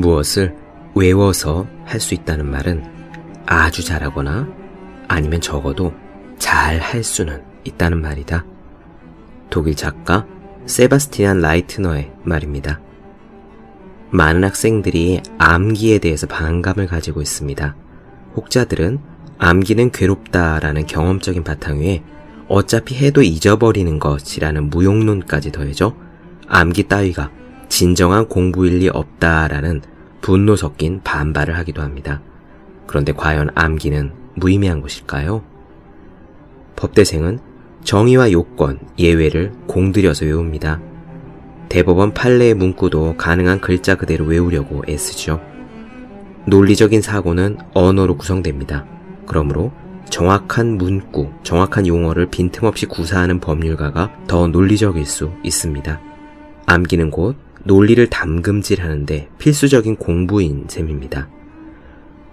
무엇을 외워서 할 수 있다는 말은 아주 잘하거나 아니면 적어도 잘 할 수는 있다는 말이다. 독일 작가 세바스티안 라이트너의 말입니다. 많은 학생들이 암기에 대해서 반감을 가지고 있습니다. 혹자들은 암기는 괴롭다라는 경험적인 바탕 위에 어차피 해도 잊어버리는 것이라는 무용론까지 더해져 암기 따위가 진정한 공부일 리 없다라는 분노 섞인 반발을 하기도 합니다. 그런데 과연 암기는 무의미한 것일까요? 법대생은 정의와 요건, 예외를 공들여서 외웁니다. 대법원 판례의 문구도 가능한 글자 그대로 외우려고 애쓰죠. 논리적인 사고는 언어로 구성됩니다. 그러므로 정확한 문구, 정확한 용어를 빈틈없이 구사하는 법률가가 더 논리적일 수 있습니다. 암기는 곧 논리를 담금질하는데 필수적인 공부인 셈입니다.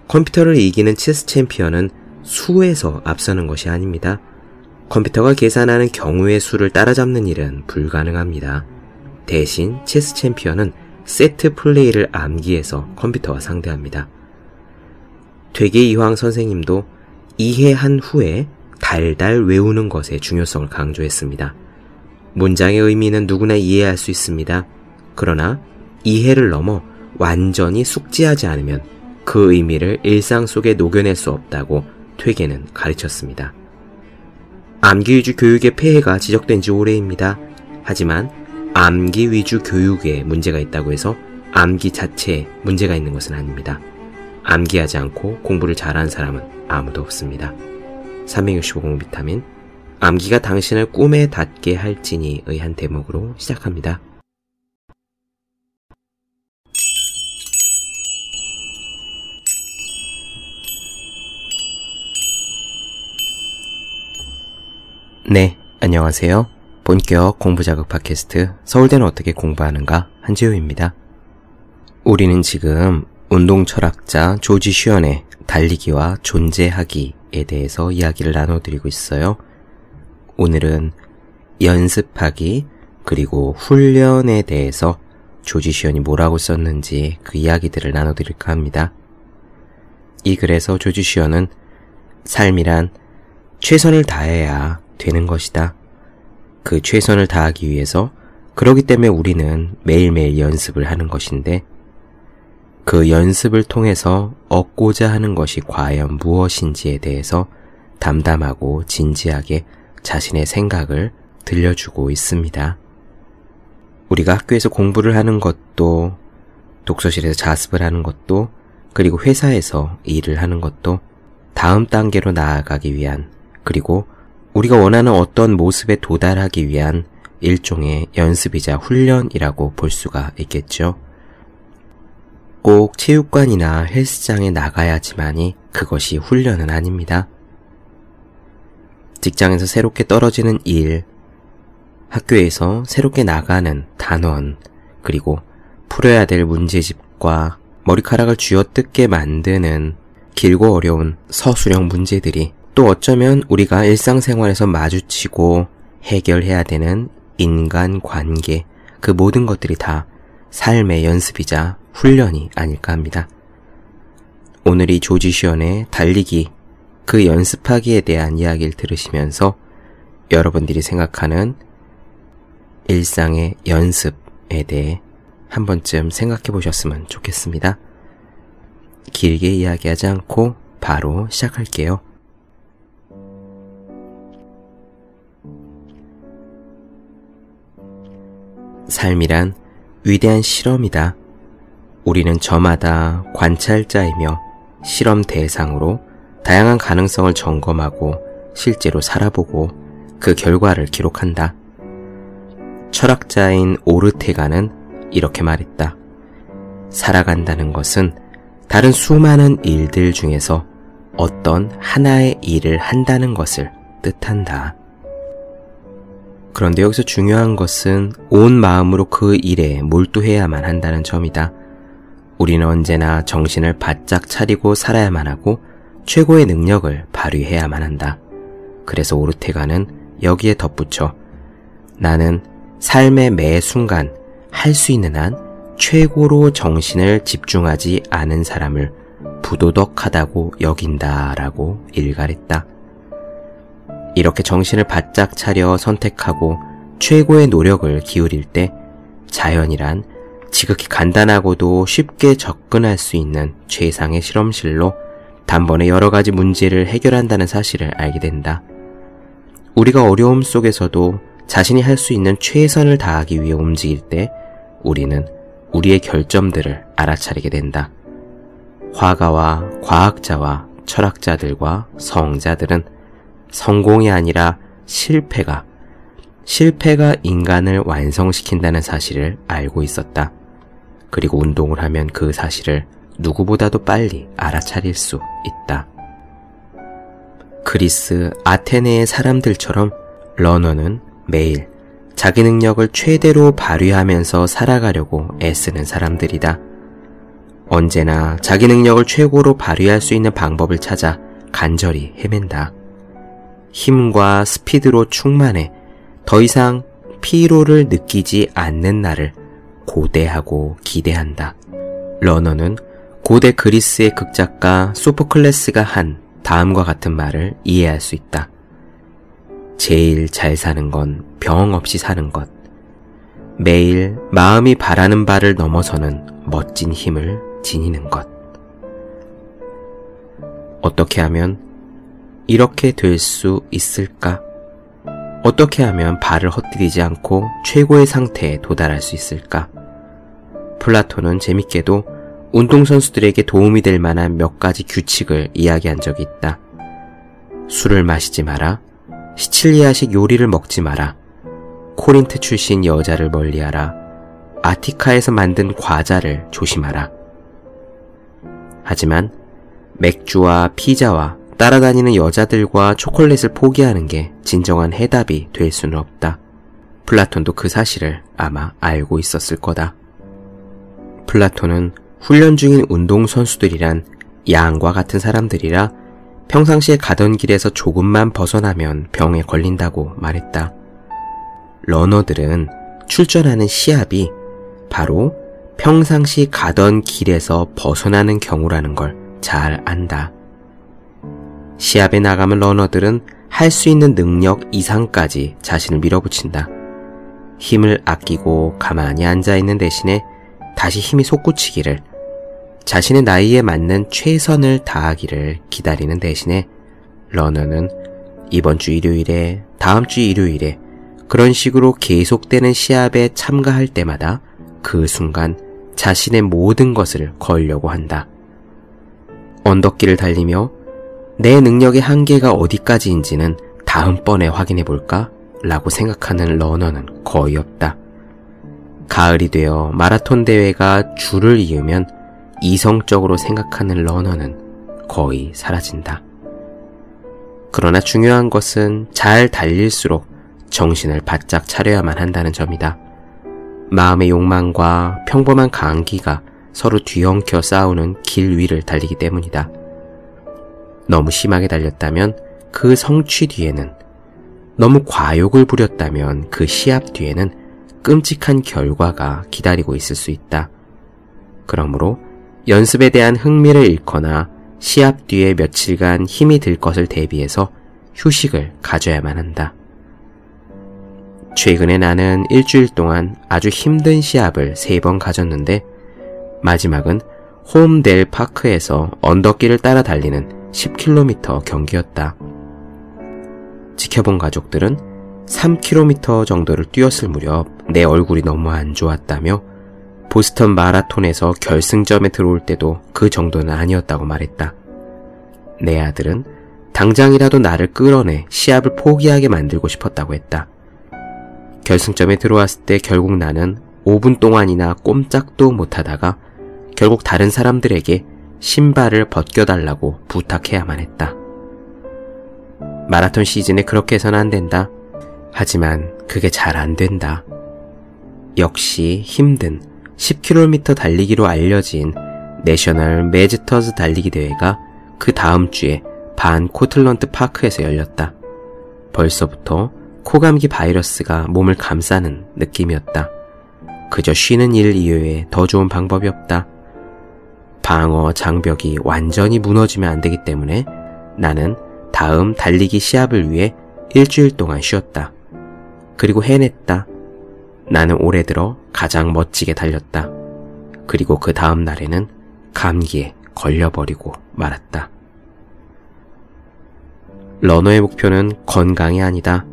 컴퓨터를 이기는 체스 챔피언은 수에서 앞서는 것이 아닙니다. 컴퓨터가 계산하는 경우의 수를 따라잡는 일은 불가능합니다. 대신 체스 챔피언은 세트 플레이를 암기해서 컴퓨터와 상대합니다. 되게 이황 선생님도 이해한 후에 달달 외우는 것의 중요성을 강조했습니다. 문장의 의미는 누구나 이해할 수 있습니다. 그러나 이해를 넘어 완전히 숙지하지 않으면 그 의미를 일상 속에 녹여낼 수 없다고 퇴계는 가르쳤습니다. 암기 위주 교육의 폐해가 지적된 지 오래입니다. 하지만 암기 위주 교육에 문제가 있다고 해서 암기 자체에 문제가 있는 것은 아닙니다. 암기하지 않고 공부를 잘하는 사람은 아무도 없습니다. 365공 비타민 암기가 당신을 꿈에 닿게 할지니의 한 대목으로 시작합니다. 네, 안녕하세요. 본격 공부자극 팟캐스트 서울대는 어떻게 공부하는가 한지우입니다. 우리는 지금 운동 철학자 조지 슈언의 달리기와 존재하기에 대해서 이야기를 나눠드리고 있어요. 오늘은 연습하기 그리고 훈련에 대해서 조지 슈언이 뭐라고 썼는지 그 이야기들을 나눠드릴까 합니다. 이 글에서 조지 슈언은 삶이란 최선을 다해야 되는 것이다. 그 최선을 다하기 위해서 그러기 때문에 우리는 매일매일 연습을 하는 것인데 그 연습을 통해서 얻고자 하는 것이 과연 무엇인지에 대해서 담담하고 진지하게 자신의 생각을 들려주고 있습니다. 우리가 학교에서 공부를 하는 것도 독서실에서 자습을 하는 것도 그리고 회사에서 일을 하는 것도 다음 단계로 나아가기 위한 그리고 우리가 원하는 어떤 모습에 도달하기 위한 일종의 연습이자 훈련이라고 볼 수가 있겠죠. 꼭 체육관이나 헬스장에 나가야지만이 그것이 훈련은 아닙니다. 직장에서 새롭게 떨어지는 일, 학교에서 새롭게 나가는 단원, 그리고 풀어야 될 문제집과 머리카락을 쥐어뜯게 만드는 길고 어려운 서술형 문제들이 또 어쩌면 우리가 일상생활에서 마주치고 해결해야 되는 인간 관계, 그 모든 것들이 다 삶의 연습이자 훈련이 아닐까 합니다. 오늘 이 조지 시언의 달리기, 그 연습하기에 대한 이야기를 들으시면서 여러분들이 생각하는 일상의 연습에 대해 한 번쯤 생각해 보셨으면 좋겠습니다. 길게 이야기하지 않고 바로 시작할게요. 삶이란 위대한 실험이다. 우리는 저마다 관찰자이며 실험 대상으로 다양한 가능성을 점검하고 실제로 살아보고 그 결과를 기록한다. 철학자인 오르테가는 이렇게 말했다. 살아간다는 것은 다른 수많은 일들 중에서 어떤 하나의 일을 한다는 것을 뜻한다. 그런데 여기서 중요한 것은 온 마음으로 그 일에 몰두해야만 한다는 점이다. 우리는 언제나 정신을 바짝 차리고 살아야만 하고 최고의 능력을 발휘해야만 한다. 그래서 오르테가는 여기에 덧붙여 나는 삶의 매 순간 할 수 있는 한 최고로 정신을 집중하지 않은 사람을 부도덕하다고 여긴다라고 일갈했다. 이렇게 정신을 바짝 차려 선택하고 최고의 노력을 기울일 때 자연이란 지극히 간단하고도 쉽게 접근할 수 있는 최상의 실험실로 단번에 여러 가지 문제를 해결한다는 사실을 알게 된다. 우리가 어려움 속에서도 자신이 할 수 있는 최선을 다하기 위해 움직일 때 우리는 우리의 결점들을 알아차리게 된다. 화가와 과학자와 철학자들과 성자들은 성공이 아니라 실패가, 실패가 인간을 완성시킨다는 사실을 알고 있었다. 그리고 운동을 하면 그 사실을 누구보다도 빨리 알아차릴 수 있다. 그리스 아테네의 사람들처럼 러너는 매일 자기 능력을 최대로 발휘하면서 살아가려고 애쓰는 사람들이다. 언제나 자기 능력을 최고로 발휘할 수 있는 방법을 찾아 간절히 헤맨다. 힘과 스피드로 충만해 더 이상 피로를 느끼지 않는 날을 고대하고 기대한다. 러너는 고대 그리스의 극작가 소포클레스가 한 다음과 같은 말을 이해할 수 있다. 제일 잘 사는 건 병 없이 사는 것. 매일 마음이 바라는 바를 넘어서는 멋진 힘을 지니는 것. 어떻게 하면 이렇게 될 수 있을까? 어떻게 하면 발을 헛디디지 않고 최고의 상태에 도달할 수 있을까? 플라톤은 재밌게도 운동선수들에게 도움이 될 만한 몇 가지 규칙을 이야기한 적이 있다. 술을 마시지 마라. 시칠리아식 요리를 먹지 마라. 코린트 출신 여자를 멀리하라. 아티카에서 만든 과자를 조심하라. 하지만 맥주와 피자와 따라다니는 여자들과 초콜릿을 포기하는 게 진정한 해답이 될 수는 없다. 플라톤도 그 사실을 아마 알고 있었을 거다. 플라톤은 훈련 중인 운동선수들이란 양과 같은 사람들이라 평상시에 가던 길에서 조금만 벗어나면 병에 걸린다고 말했다. 러너들은 출전하는 시합이 바로 평상시 가던 길에서 벗어나는 경우라는 걸 잘 안다. 시합에 나가면 러너들은 할 수 있는 능력 이상까지 자신을 밀어붙인다. 힘을 아끼고 가만히 앉아있는 대신에 다시 힘이 솟구치기를 자신의 나이에 맞는 최선을 다하기를 기다리는 대신에 러너는 이번 주 일요일에 다음 주 일요일에 그런 식으로 계속되는 시합에 참가할 때마다 그 순간 자신의 모든 것을 걸려고 한다. 언덕길을 달리며 내 능력의 한계가 어디까지인지는 다음번에 확인해 볼까? 라고 생각하는 러너는 거의 없다. 가을이 되어 마라톤 대회가 줄을 이으면 이성적으로 생각하는 러너는 거의 사라진다. 그러나 중요한 것은 잘 달릴수록 정신을 바짝 차려야만 한다는 점이다. 마음의 욕망과 평범한 강기가 서로 뒤엉켜 싸우는 길 위를 달리기 때문이다. 너무 심하게 달렸다면 그 성취 뒤에는 너무 과욕을 부렸다면 그 시합 뒤에는 끔찍한 결과가 기다리고 있을 수 있다. 그러므로 연습에 대한 흥미를 잃거나 시합 뒤에 며칠간 힘이 들 것을 대비해서 휴식을 가져야만 한다. 최근에 나는 일주일 동안 아주 힘든 시합을 세 번 가졌는데 마지막은 홈델 파크에서 언덕길을 따라 달리는 10km 경기였다. 지켜본 가족들은 3km 정도를 뛰었을 무렵 내 얼굴이 너무 안 좋았다며 보스턴 마라톤에서 결승점에 들어올 때도 그 정도는 아니었다고 말했다. 내 아들은 당장이라도 나를 끌어내 시합을 포기하게 만들고 싶었다고 했다. 결승점에 들어왔을 때 결국 나는 5분 동안이나 꼼짝도 못하다가 결국 다른 사람들에게 신발을 벗겨달라고 부탁해야만 했다. 마라톤 시즌에 그렇게 해서는 안 된다. 하지만 그게 잘 안 된다. 역시 힘든 10km 달리기로 알려진 National Masters 달리기 대회가 그 다음 주에 반 코틀런트 파크에서 열렸다. 벌써부터 코감기 바이러스가 몸을 감싸는 느낌이었다. 그저 쉬는 일 이외에 더 좋은 방법이 없다. 방어 장벽이 완전히 무너지면 안 되기 때문에 나는 다음 달리기 시합을 위해 일주일 동안 쉬었다. 그리고 해냈다. 나는 올해 들어 가장 멋지게 달렸다. 그리고 그 다음 날에는 감기에 걸려버리고 말았다. 러너의 목표는 건강이 아니다.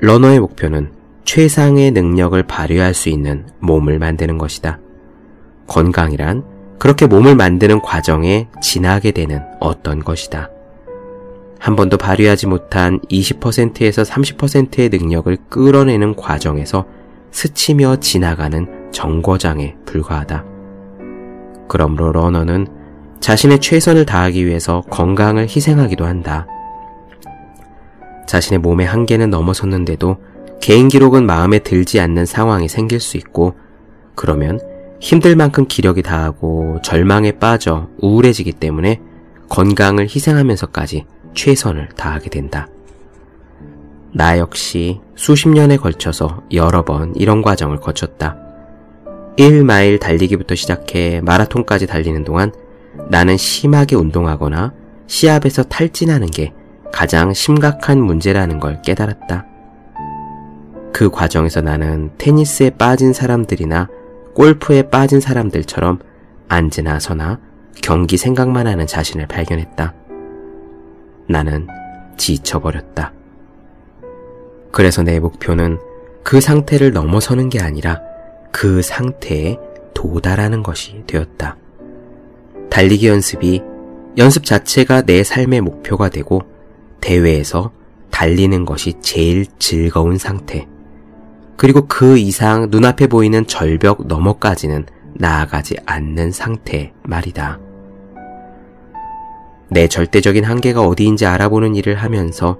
러너의 목표는 최상의 능력을 발휘할 수 있는 몸을 만드는 것이다. 건강이란 그렇게 몸을 만드는 과정에 지나게 되는 어떤 것이다. 한 번도 발휘하지 못한 20%에서 30%의 능력을 끌어내는 과정에서 스치며 지나가는 정거장에 불과하다. 그러므로 러너는 자신의 최선을 다하기 위해서 건강을 희생하기도 한다. 자신의 몸의 한계는 넘어섰는데도 개인 기록은 마음에 들지 않는 상황이 생길 수 있고, 그러면 힘들 만큼 기력이 다하고 절망에 빠져 우울해지기 때문에 건강을 희생하면서까지 최선을 다하게 된다. 나 역시 수십 년에 걸쳐서 여러 번 이런 과정을 거쳤다. 1마일 달리기부터 시작해 마라톤까지 달리는 동안 나는 심하게 운동하거나 시합에서 탈진하는 게 가장 심각한 문제라는 걸 깨달았다. 그 과정에서 나는 테니스에 빠진 사람들이나 골프에 빠진 사람들처럼 앉으나 서나 경기 생각만 하는 자신을 발견했다. 나는 지쳐버렸다. 그래서 내 목표는 그 상태를 넘어서는 게 아니라 그 상태에 도달하는 것이 되었다. 달리기 연습이 연습 자체가 내 삶의 목표가 되고 대회에서 달리는 것이 제일 즐거운 상태. 그리고 그 이상 눈앞에 보이는 절벽 너머까지는 나아가지 않는 상태 말이다. 내 절대적인 한계가 어디인지 알아보는 일을 하면서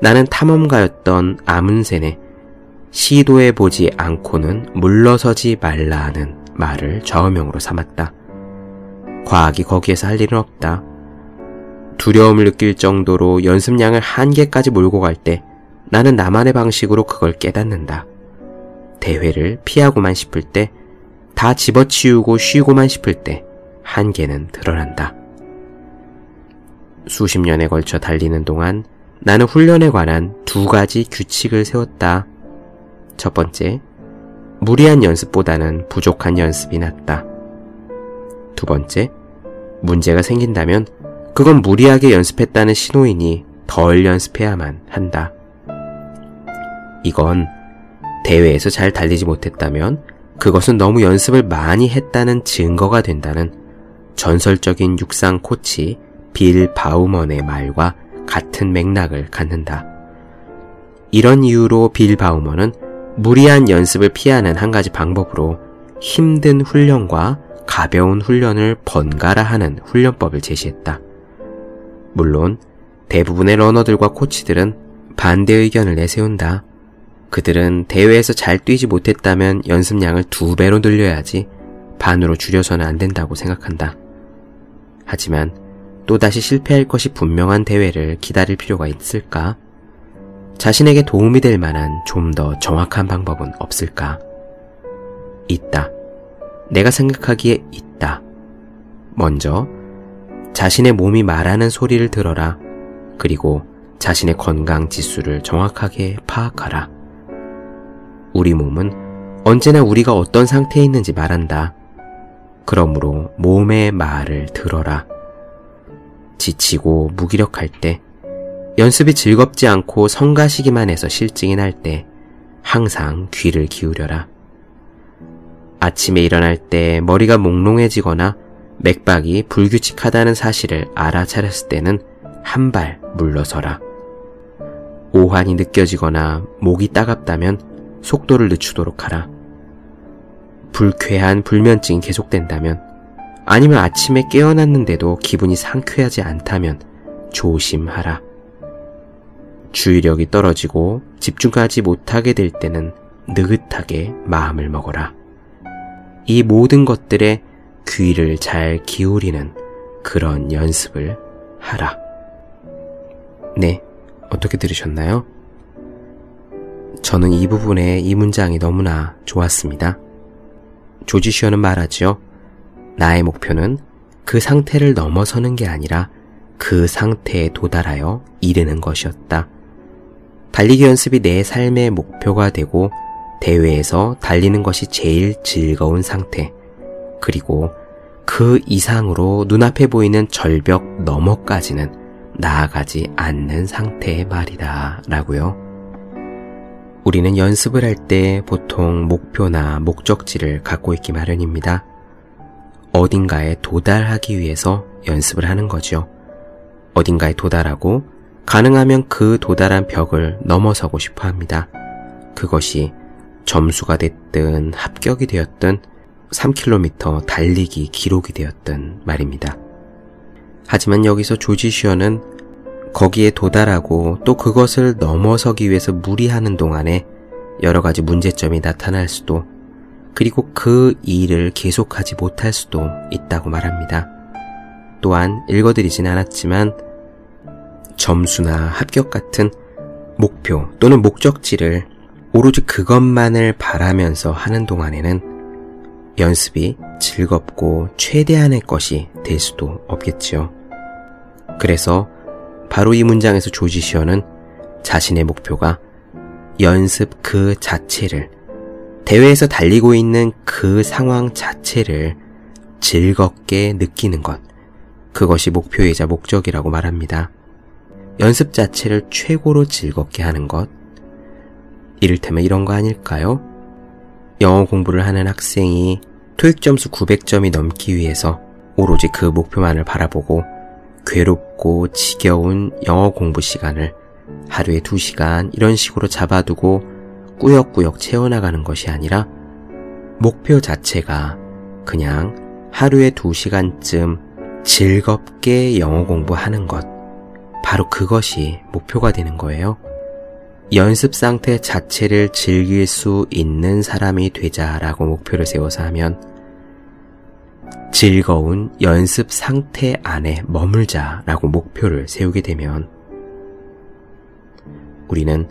나는 탐험가였던 아문센의 시도해보지 않고는 물러서지 말라 하는 말을 좌우명으로 삼았다. 과학이 거기에서 할 일은 없다. 두려움을 느낄 정도로 연습량을 한계까지 몰고 갈 때 나는 나만의 방식으로 그걸 깨닫는다. 대회를 피하고만 싶을 때, 다 집어치우고 쉬고만 싶을 때 한계는 드러난다. 수십 년에 걸쳐 달리는 동안 나는 훈련에 관한 두 가지 규칙을 세웠다. 첫 번째, 무리한 연습보다는 부족한 연습이 낫다. 두 번째, 문제가 생긴다면 그건 무리하게 연습했다는 신호이니 덜 연습해야만 한다. 이건 대회에서 잘 달리지 못했다면 그것은 너무 연습을 많이 했다는 증거가 된다는 전설적인 육상 코치 빌 바우먼의 말과 같은 맥락을 갖는다. 이런 이유로 빌 바우먼은 무리한 연습을 피하는 한 가지 방법으로 힘든 훈련과 가벼운 훈련을 번갈아 하는 훈련법을 제시했다. 물론 대부분의 러너들과 코치들은 반대 의견을 내세운다. 그들은 대회에서 잘 뛰지 못했다면 연습량을 두 배로 늘려야지 반으로 줄여서는 안 된다고 생각한다. 하지만 또다시 실패할 것이 분명한 대회를 기다릴 필요가 있을까? 자신에게 도움이 될 만한 좀 더 정확한 방법은 없을까? 있다. 내가 생각하기에 있다. 먼저 자신의 몸이 말하는 소리를 들어라. 그리고 자신의 건강 지수를 정확하게 파악하라. 우리 몸은 언제나 우리가 어떤 상태에 있는지 말한다. 그러므로 몸의 말을 들어라. 지치고 무기력할 때, 연습이 즐겁지 않고 성가시기만 해서 실증이 날 때, 항상 귀를 기울여라. 아침에 일어날 때 머리가 몽롱해지거나 맥박이 불규칙하다는 사실을 알아차렸을 때는 한 발 물러서라. 오한이 느껴지거나 목이 따갑다면 속도를 늦추도록 하라. 불쾌한 불면증이 계속된다면 아니면 아침에 깨어났는데도 기분이 상쾌하지 않다면 조심하라. 주의력이 떨어지고 집중하지 못하게 될 때는 느긋하게 마음을 먹어라. 이 모든 것들에 귀를 잘 기울이는 그런 연습을 하라. 네, 어떻게 들으셨나요? 저는 이 부분에 이 문장이 너무나 좋았습니다. 조지 슈어는 말하지요. 나의 목표는 그 상태를 넘어서는 게 아니라 그 상태에 도달하여 이르는 것이었다. 달리기 연습이 내 삶의 목표가 되고 대회에서 달리는 것이 제일 즐거운 상태. 그리고 그 이상으로 눈앞에 보이는 절벽 너머까지는 나아가지 않는 상태의 말이다. 라고요. 우리는 연습을 할 때 보통 목표나 목적지를 갖고 있기 마련입니다. 어딘가에 도달하기 위해서 연습을 하는 거죠. 어딘가에 도달하고 가능하면 그 도달한 벽을 넘어서고 싶어 합니다. 그것이 점수가 됐든 합격이 되었든 3km 달리기 기록이 되었든 말입니다. 하지만 여기서 조지 슈어는 거기에 도달하고 또 그것을 넘어서기 위해서 무리하는 동안에 여러 가지 문제점이 나타날 수도 그리고 그 일을 계속하지 못할 수도 있다고 말합니다. 또한 읽어드리진 않았지만 점수나 합격 같은 목표 또는 목적지를 오로지 그것만을 바라면서 하는 동안에는 연습이 즐겁고 최대한의 것이 될 수도 없겠지요. 그래서 바로 이 문장에서 조지 시어는 자신의 목표가 연습 그 자체를 대회에서 달리고 있는 그 상황 자체를 즐겁게 느끼는 것. 그것이 목표이자 목적이라고 말합니다. 연습 자체를 최고로 즐겁게 하는 것. 이를테면 이런 거 아닐까요? 영어 공부를 하는 학생이 토익 점수 900점이 넘기 위해서 오로지 그 목표만을 바라보고 괴롭고 지겨운 영어 공부 시간을 하루에 2시간 이런 식으로 잡아두고 꾸역꾸역 채워나가는 것이 아니라 목표 자체가 그냥 하루에 2시간쯤 즐겁게 영어 공부하는 것. 바로 그것이 목표가 되는 거예요. 연습 상태 자체를 즐길 수 있는 사람이 되자라고 목표를 세워서 하면 즐거운 연습 상태 안에 머물자라고 목표를 세우게 되면 우리는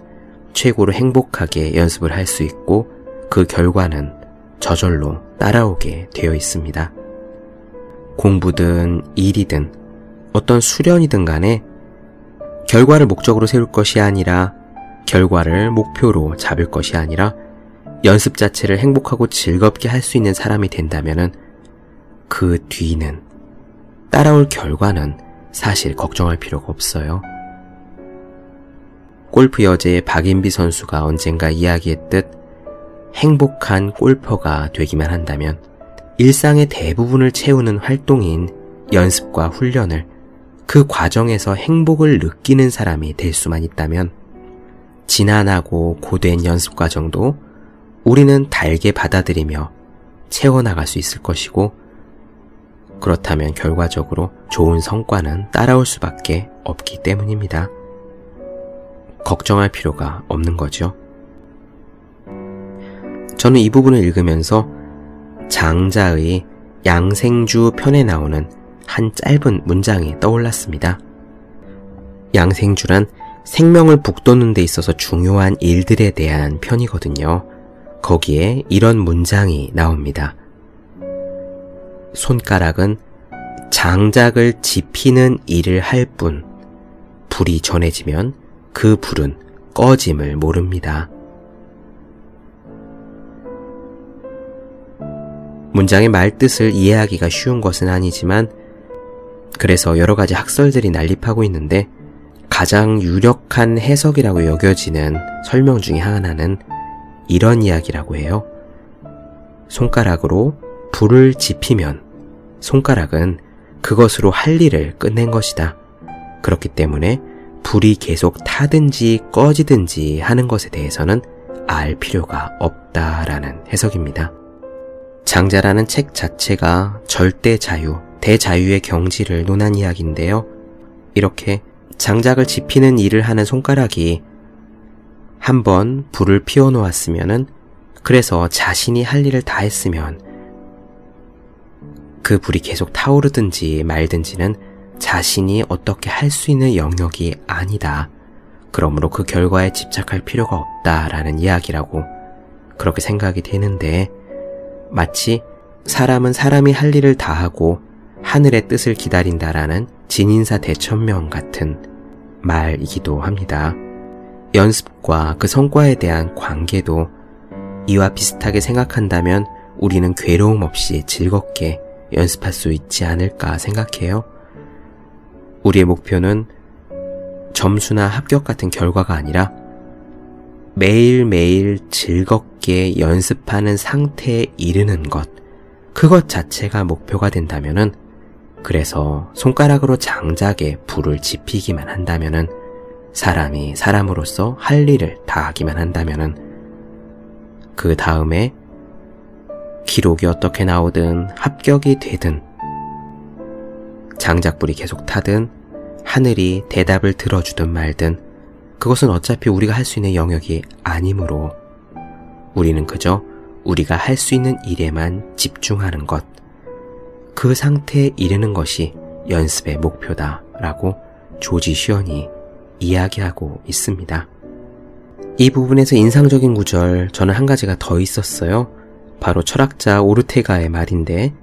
최고로 행복하게 연습을 할 수 있고 그 결과는 저절로 따라오게 되어 있습니다. 공부든 일이든 어떤 수련이든 간에 결과를 목적으로 세울 것이 아니라 결과를 목표로 잡을 것이 아니라 연습 자체를 행복하고 즐겁게 할 수 있는 사람이 된다면 그 뒤는 따라올 결과는 사실 걱정할 필요가 없어요. 골프 여제의 박인비 선수가 언젠가 이야기했듯 행복한 골퍼가 되기만 한다면 일상의 대부분을 채우는 활동인 연습과 훈련을 그 과정에서 행복을 느끼는 사람이 될 수만 있다면 지난하고 고된 연습 과정도 우리는 달게 받아들이며 채워나갈 수 있을 것이고 그렇다면 결과적으로 좋은 성과는 따라올 수밖에 없기 때문입니다. 걱정할 필요가 없는 거죠. 저는 이 부분을 읽으면서 장자의 양생주 편에 나오는 한 짧은 문장이 떠올랐습니다. 양생주란 생명을 북돋는 데 있어서 중요한 일들에 대한 편이거든요. 거기에 이런 문장이 나옵니다. 손가락은 장작을 지피는 일을 할 뿐, 불이 전해지면 그 불은 꺼짐을 모릅니다. 문장의 말뜻을 이해하기가 쉬운 것은 아니지만 그래서 여러 가지 학설들이 난립하고 있는데 가장 유력한 해석이라고 여겨지는 설명 중의 하나는 이런 이야기라고 해요. 손가락으로 불을 지피면 손가락은 그것으로 할 일을 끝낸 것이다. 그렇기 때문에 불이 계속 타든지 꺼지든지 하는 것에 대해서는 알 필요가 없다라는 해석입니다. 장자라는 책 자체가 절대 자유, 대자유의 경지를 논한 이야기인데요. 이렇게 장작을 지피는 일을 하는 손가락이 한번 불을 피워 놓았으면은 그래서 자신이 할 일을 다 했으면 그 불이 계속 타오르든지 말든지는 자신이 어떻게 할 수 있는 영역이 아니다. 그러므로 그 결과에 집착할 필요가 없다라는 이야기라고 그렇게 생각이 되는데 마치 사람은 사람이 할 일을 다 하고 하늘의 뜻을 기다린다라는 진인사 대천명 같은 말이기도 합니다. 연습과 그 성과에 대한 관계도 이와 비슷하게 생각한다면 우리는 괴로움 없이 즐겁게 연습할 수 있지 않을까 생각해요. 우리의 목표는 점수나 합격 같은 결과가 아니라 매일매일 즐겁게 연습하는 상태에 이르는 것, 그것 자체가 목표가 된다면은, 그래서 손가락으로 장작에 불을 지피기만 한다면은, 사람이 사람으로서 할 일을 다 하기만 한다면은, 그 다음에 기록이 어떻게 나오든 합격이 되든, 장작불이 계속 타든, 하늘이 대답을 들어주든 말든, 그것은 어차피 우리가 할 수 있는 영역이 아니므로 우리는 그저 우리가 할 수 있는 일에만 집중하는 것, 그 상태에 이르는 것이 연습의 목표다 라고 조지 슈언이 이야기하고 있습니다. 이 부분에서 인상적인 구절 저는 한 가지가 더 있었어요. 바로 철학자 오르테가의 말인데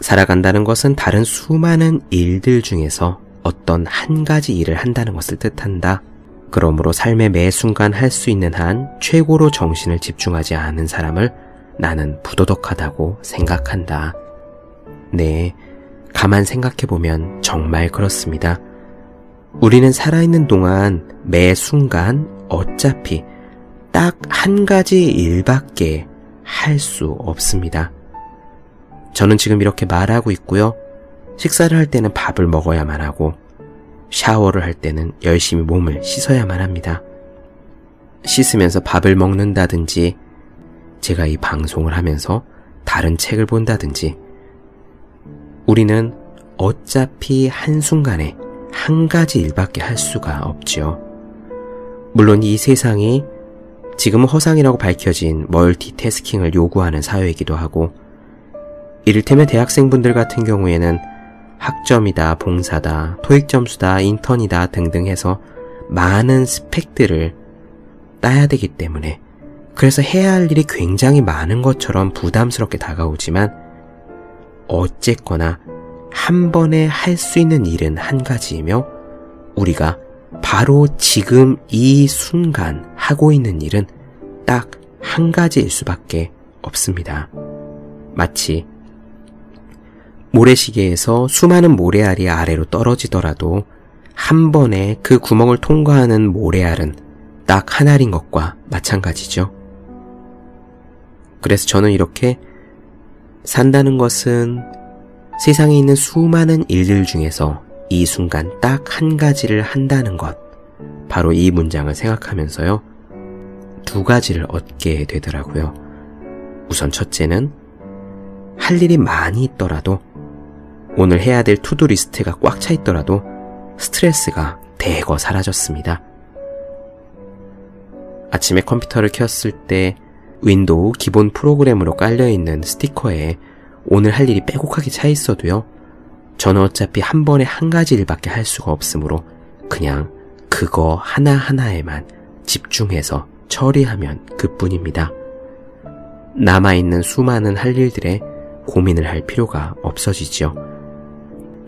살아간다는 것은 다른 수많은 일들 중에서 어떤 한 가지 일을 한다는 것을 뜻한다. 그러므로 삶의 매 순간 할 수 있는 한 최고로 정신을 집중하지 않은 사람을 나는 부도덕하다고 생각한다. 네, 가만 생각해보면 정말 그렇습니다. 우리는 살아있는 동안 매 순간 어차피 딱 한 가지 일밖에 할 수 없습니다. 저는 지금 이렇게 말하고 있고요. 식사를 할 때는 밥을 먹어야만 하고, 샤워를 할 때는 열심히 몸을 씻어야만 합니다. 씻으면서 밥을 먹는다든지, 제가 이 방송을 하면서 다른 책을 본다든지, 우리는 어차피 한순간에 한 가지 일밖에 할 수가 없지요. 물론 이 세상이 지금은 허상이라고 밝혀진 멀티태스킹을 요구하는 사회이기도 하고, 이를테면 대학생분들 같은 경우에는 학점이다, 봉사다, 토익 점수다, 인턴이다 등등 해서 많은 스펙들을 따야 되기 때문에 그래서 해야 할 일이 굉장히 많은 것처럼 부담스럽게 다가오지만 어쨌거나 한 번에 할 수 있는 일은 한 가지이며 우리가 바로 지금 이 순간 하고 있는 일은 딱 한 가지일 수밖에 없습니다. 마치 모래시계에서 수많은 모래알이 아래로 떨어지더라도 한 번에 그 구멍을 통과하는 모래알은 딱 하나인 것과 마찬가지죠. 그래서 저는 이렇게 산다는 것은 세상에 있는 수많은 일들 중에서 이 순간 딱 한 가지를 한다는 것. 바로 이 문장을 생각하면서요. 두 가지를 얻게 되더라고요. 우선 첫째는 할 일이 많이 있더라도 오늘 해야 될 to-do list가 꽉 차 있더라도 스트레스가 대거 사라졌습니다. 아침에 컴퓨터를 켰을 때 윈도우 기본 프로그램으로 깔려있는 스티커에 오늘 할 일이 빼곡하게 차 있어도요. 저는 어차피 한 번에 한 가지 일밖에 할 수가 없으므로 그냥 그거 하나하나에만 집중해서 처리하면 그뿐입니다. 남아있는 수많은 할 일들에 고민을 할 필요가 없어지죠.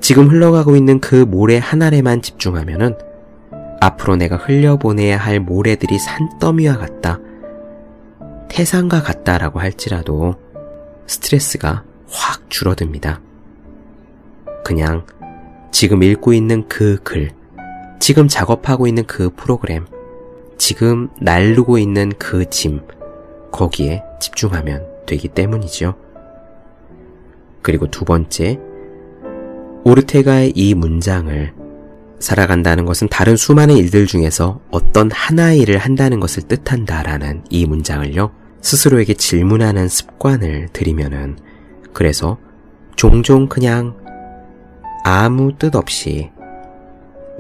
지금 흘러가고 있는 그 모래 하나에만 집중하면은 앞으로 내가 흘려보내야 할 모래들이 산더미와 같다. 태산과 같다라고 할지라도 스트레스가 확 줄어듭니다. 그냥 지금 읽고 있는 그 글, 지금 작업하고 있는 그 프로그램, 지금 날르고 있는 그 짐, 거기에 집중하면 되기 때문이죠. 그리고 두 번째, 오르테가의 이 문장을 살아간다는 것은 다른 수많은 일들 중에서 어떤 하나의 일을 한다는 것을 뜻한다라는 이 문장을요, 스스로에게 질문하는 습관을 들이면은, 그래서 종종 그냥 아무 뜻 없이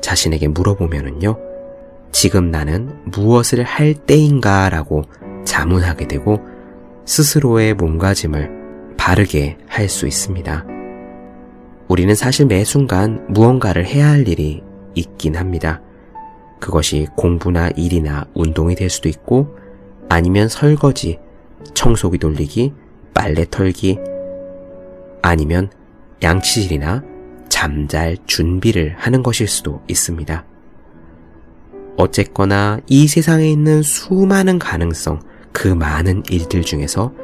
자신에게 물어보면은요, 지금 나는 무엇을 할 때인가 라고 자문하게 되고 스스로의 몸가짐을 바르게 할 수 있습니다. 우리는 사실 매 순간 무언가를 해야 할 일이 있긴 합니다. 그것이 공부나 일이나 운동이 될 수도 있고 아니면 설거지, 청소기 돌리기, 빨래 털기, 아니면 양치질이나 잠잘 준비를 하는 것일 수도 있습니다. 어쨌거나 이 세상에 있는 수많은 가능성, 그 많은 일들 중에서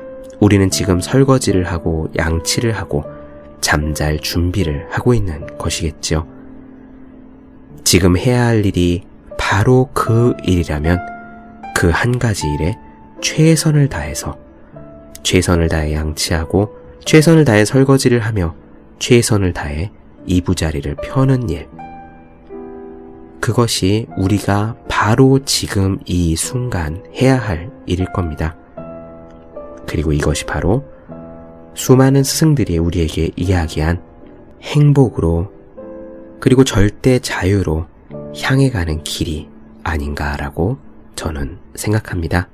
우리는 지금 설거지를 하고 양치를 하고 잠잘 준비를 하고 있는 것이겠죠. 지금 해야 할 일이 바로 그 일이라면 그 한 가지 일에 최선을 다해서 최선을 다해 양치하고 최선을 다해 설거지를 하며 최선을 다해 이부자리를 펴는 일. 그것이 우리가 바로 지금 이 순간 해야 할 일일 겁니다. 그리고 이것이 바로 수많은 스승들이 우리에게 이야기한 행복으로 그리고 절대 자유로 향해 가는 길이 아닌가라고 저는 생각합니다.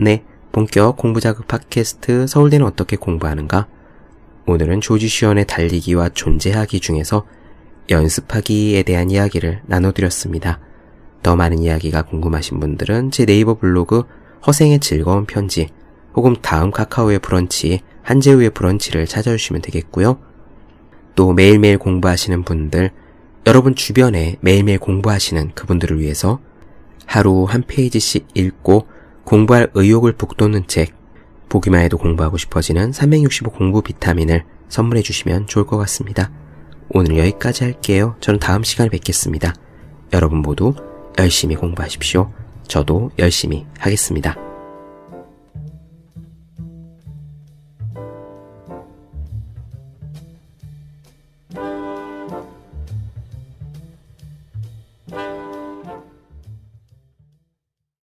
네, 본격 공부자극 팟캐스트 서울대는 어떻게 공부하는가? 오늘은 조지 시원의 달리기와 존재하기 중에서 연습하기에 대한 이야기를 나눠드렸습니다. 더 많은 이야기가 궁금하신 분들은 제 네이버 블로그 허생의 즐거운 편지 혹은 다음 카카오의 브런치 한재우의 브런치를 찾아주시면 되겠고요. 또 매일매일 공부하시는 분들, 여러분 주변에 매일매일 공부하시는 그분들을 위해서 하루 한 페이지씩 읽고 공부할 의욕을 북돋는 책, 보기만 해도 공부하고 싶어지는 365 공부 비타민을 선물해 주시면 좋을 것 같습니다. 오늘 여기까지 할게요. 저는 다음 시간에 뵙겠습니다. 여러분 모두 열심히 공부하십시오. 저도 열심히 하겠습니다.